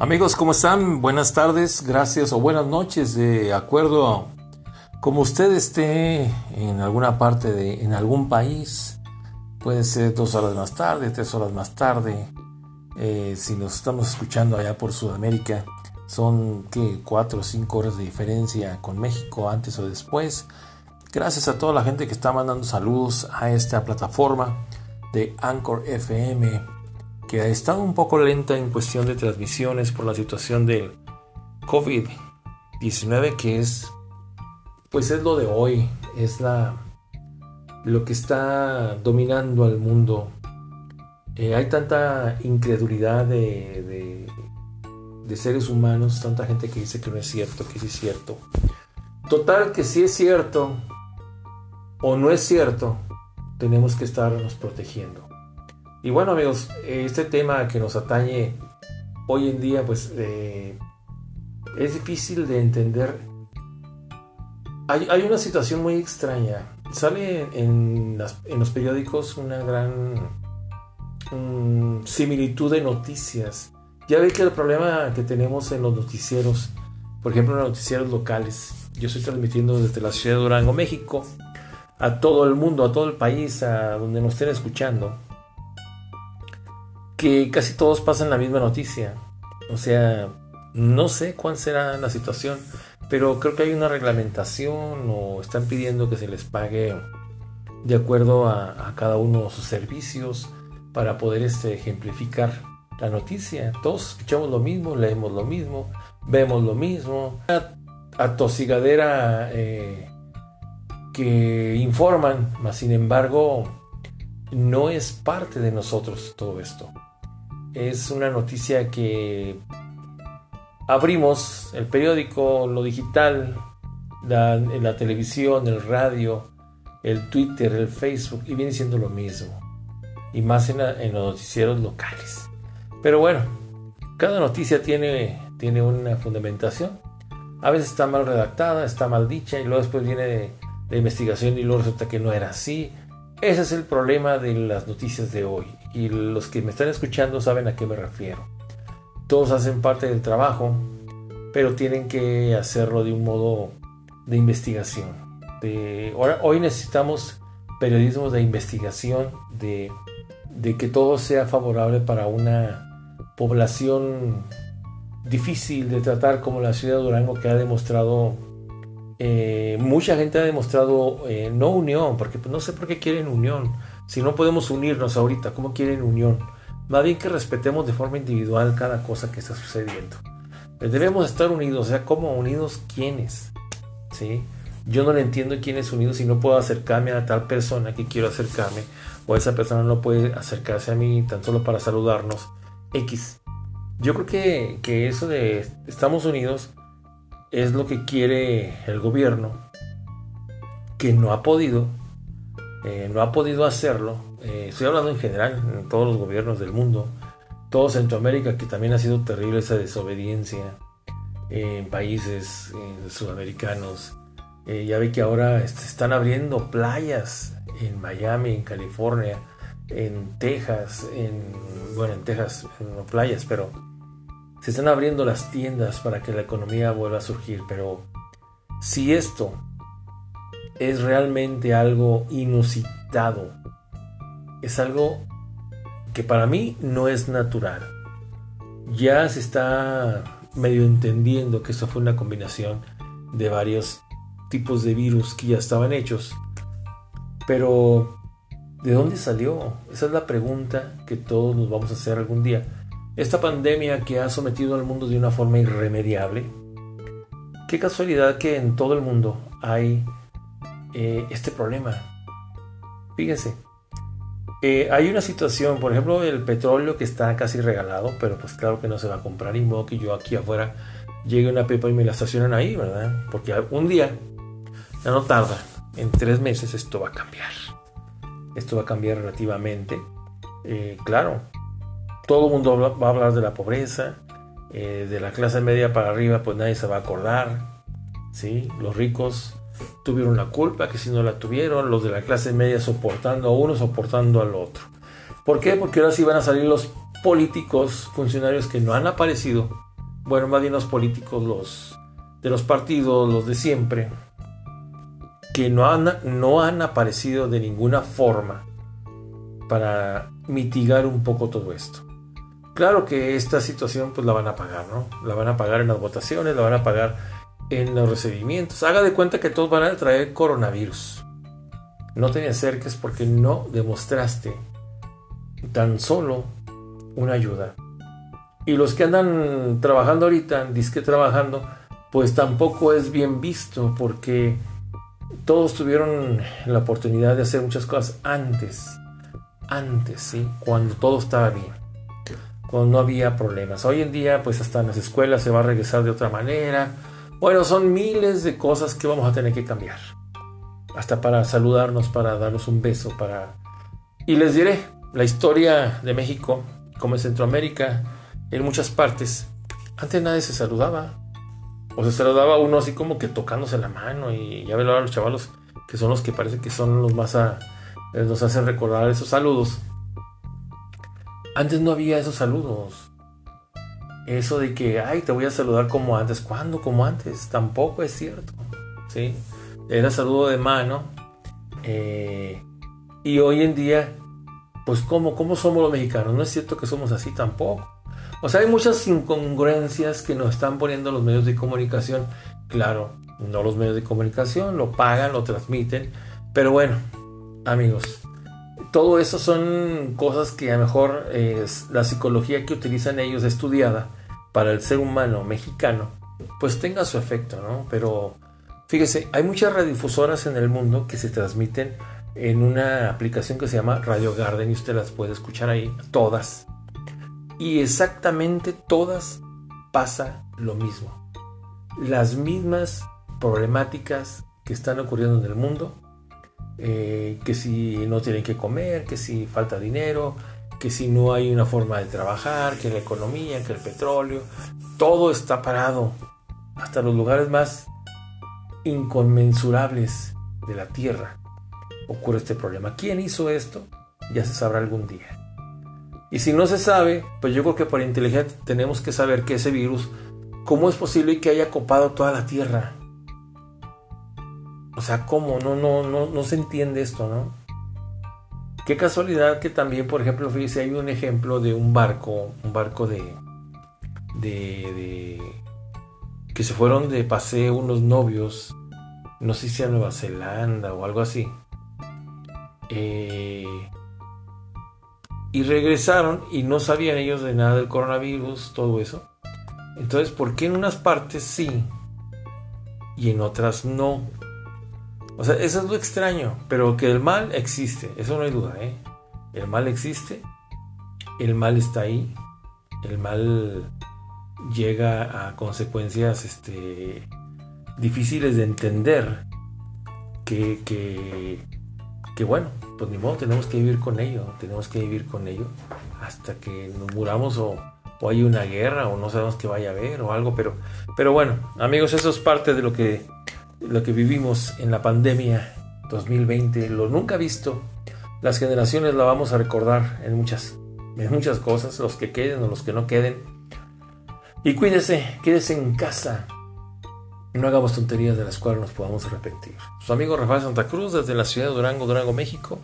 Amigos, ¿cómo están? Buenas tardes, gracias o buenas noches, de acuerdo como usted esté en alguna parte de, en algún país, puede ser dos horas más tarde, tres horas más tarde, eh, si nos estamos escuchando allá por Sudamérica, son que cuatro o cinco horas de diferencia con México antes o después. Gracias a toda la gente que está mandando saludos a esta plataforma de Anchor FM que ha estado un poco lenta en cuestión de transmisiones por la situación del COVID-19, que es, pues es lo de hoy, es la, lo que está dominando al mundo. Eh, hay tanta incredulidad de, de, seres humanos, tanta gente que dice que no es cierto, que sí es cierto. Total, que si es cierto o no es cierto, tenemos que estarnos protegiendo. Y bueno amigos, este tema que nos atañe hoy en día pues eh, es difícil de entender. Hay, una situación muy extraña. Sale en, los periódicos una gran similitud de noticias. Ya ve que el problema que tenemos en los noticieros, por ejemplo en los noticieros locales, yo estoy transmitiendo desde la ciudad de Durango, México, a todo el mundo, a todo el país, a donde nos estén escuchando que casi todos pasan la misma noticia. O sea, no sé cuál será la situación, pero creo que hay una reglamentación o están pidiendo que se les pague de acuerdo a, cada uno de sus servicios para poder este, ejemplificar la noticia. Todos escuchamos lo mismo, leemos lo mismo, vemos lo mismo. A tosigadera eh, que informan, mas sin embargo no es parte de nosotros todo esto es una noticia que abrimos el periódico, lo digital, la, la televisión, el radio, el Twitter, el Facebook, y viene siendo lo mismo. Y más en, los noticieros locales. Pero bueno, cada noticia tiene, tiene una fundamentación. A veces está mal redactada, está mal dicha, y luego después viene la investigación y luego resulta que no era así. Ese es el problema de las noticias de hoy y los que me están escuchando saben a qué me refiero. Todos hacen parte del trabajo, pero tienen que hacerlo de un modo de investigación. De, ahora, hoy necesitamos periodismo de investigación, de, de que todo sea favorable para una población difícil de tratar como la ciudad de Durango que ha demostrado eh, mucha gente ha demostrado eh, no unión, porque pues, no sé por qué quieren unión. Si no podemos unirnos ahorita, ¿cómo quieren unión? Más bien que respetemos de forma individual cada cosa que está sucediendo. Debemos estar unidos, o sea, ¿cómo unidos quiénes? ¿Sí? Yo no le entiendo quién es unido si no puedo acercarme a tal persona que quiero acercarme, o esa persona no puede acercarse a mí tan solo para saludarnos. X. Yo creo que, que eso de estamos unidos es lo que quiere el gobierno, que no ha podido, eh, no ha podido hacerlo. Eh, estoy hablando en general, en todos los gobiernos del mundo, todo Centroamérica, que también ha sido terrible esa desobediencia en países sudamericanos. Eh, ya ve que ahora se están abriendo playas en Miami, en California, en Texas, en, bueno, en Texas, no playas, pero se están abriendo las tiendas para que la economía vuelva a surgir, pero si esto es realmente algo inusitado, es algo que para mí no es natural. Ya se está medio entendiendo que esto fue una combinación de varios tipos de virus que ya estaban hechos. Pero, ¿de dónde salió? Esa es la pregunta que todos nos vamos a hacer algún día. Esta pandemia que ha sometido al mundo de una forma irremediable. Qué casualidad que en todo el mundo hay eh, este problema. Fíjense, eh, hay una situación, por ejemplo, el petróleo que está casi regalado, pero pues claro que no se va a comprar, y modo que yo aquí afuera llegue una pepa y me la estacionan ahí, ¿verdad? Porque un día, ya no tarda, en tres meses esto va a cambiar. Esto va a cambiar relativamente. Eh, claro, todo el mundo va a hablar de la pobreza, de la clase media para arriba, pues nadie se va a acordar. ¿sí? Los ricos tuvieron la culpa, que si no la tuvieron, los de la clase media soportando a uno, soportando al otro. ¿Por qué? Porque ahora sí van a salir los políticos, funcionarios que no han aparecido bueno, más bien los políticos, los de los partidos, los de siempre, que no han, no han aparecido de ninguna forma para mitigar un poco todo esto. Claro que esta situación pues la van a pagar, ¿no? La van a pagar en las votaciones, la van a pagar en los recibimientos. Haga de cuenta que todos van a traer coronavirus. No te acerques porque no demostraste tan solo una ayuda. Y los que andan trabajando ahorita, disque trabajando, pues tampoco es bien visto porque todos tuvieron la oportunidad de hacer muchas cosas antes. Antes, ¿sí? Cuando todo estaba bien. Cuando no había problemas. Hoy en día, pues hasta en las escuelas se va a regresar de otra manera. Bueno, son miles de cosas que vamos a tener que cambiar. Hasta para saludarnos, para darnos un beso, para... Y les diré, la historia de México, como en Centroamérica, en muchas partes, antes nadie se saludaba. O se saludaba uno así como que tocándose la mano y ya ven ahora los chavalos que son los que parece que son los más a, nos hacen recordar esos saludos. Antes no había esos saludos. Eso de que, ay, te voy a saludar como antes. ¿Cuándo? Como antes. Tampoco es cierto. ¿Sí? Era saludo de mano. Eh, y hoy en día, pues ¿cómo, ¿cómo somos los mexicanos? No es cierto que somos así tampoco. O sea, hay muchas incongruencias que nos están poniendo los medios de comunicación. Claro, no los medios de comunicación, lo pagan, lo transmiten. Pero bueno, amigos, todo eso son cosas que a lo mejor es la psicología que utilizan ellos estudiada para el ser humano mexicano, pues tenga su efecto, ¿no? Pero fíjese, hay muchas radiodifusoras en el mundo que se transmiten en una aplicación que se llama Radio Garden y usted las puede escuchar ahí, todas. Y exactamente todas pasa lo mismo. Las mismas problemáticas que están ocurriendo en el mundo eh, que si no tienen que comer, que si falta dinero, que si no hay una forma de trabajar, que la economía, que el petróleo, todo está parado. Hasta los lugares más inconmensurables de la Tierra ocurre este problema. ¿Quién hizo esto? Ya se sabrá algún día. Y si no se sabe, pues yo creo que por inteligencia tenemos que saber que ese virus, ¿cómo es posible que haya copado toda la Tierra? O sea, ¿cómo? No, no, no, no se entiende esto, ¿no? Qué casualidad que también, por ejemplo, fíjese, hay un ejemplo de un barco, un barco de, de, que se fueron de paseo unos novios, no sé si a Nueva Zelanda o algo así. Eh, y regresaron y no sabían ellos de nada del coronavirus, todo eso. Entonces, ¿por qué en unas partes sí y en otras no? O sea, eso es lo extraño, pero que el mal existe, eso no hay duda, ¿eh? El mal existe, el mal está ahí, el mal llega a consecuencias este, difíciles de entender, que, que, que bueno, pues ni modo, tenemos que vivir con ello, tenemos que vivir con ello hasta que nos muramos o, o hay una guerra o no sabemos qué vaya a haber o algo, pero, pero bueno, amigos, eso es parte de lo que lo que vivimos en la pandemia 2020, lo nunca visto, las generaciones la vamos a recordar en muchas, en muchas cosas, los que queden o los que no queden. Y cuídese, quédese en casa. No hagamos tonterías de las cuales nos podamos arrepentir. Su amigo Rafael Santa Cruz desde la ciudad de Durango, Durango, México,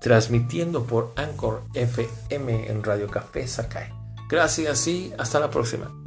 transmitiendo por Anchor FM en Radio Café Sakai. Gracias y hasta la próxima.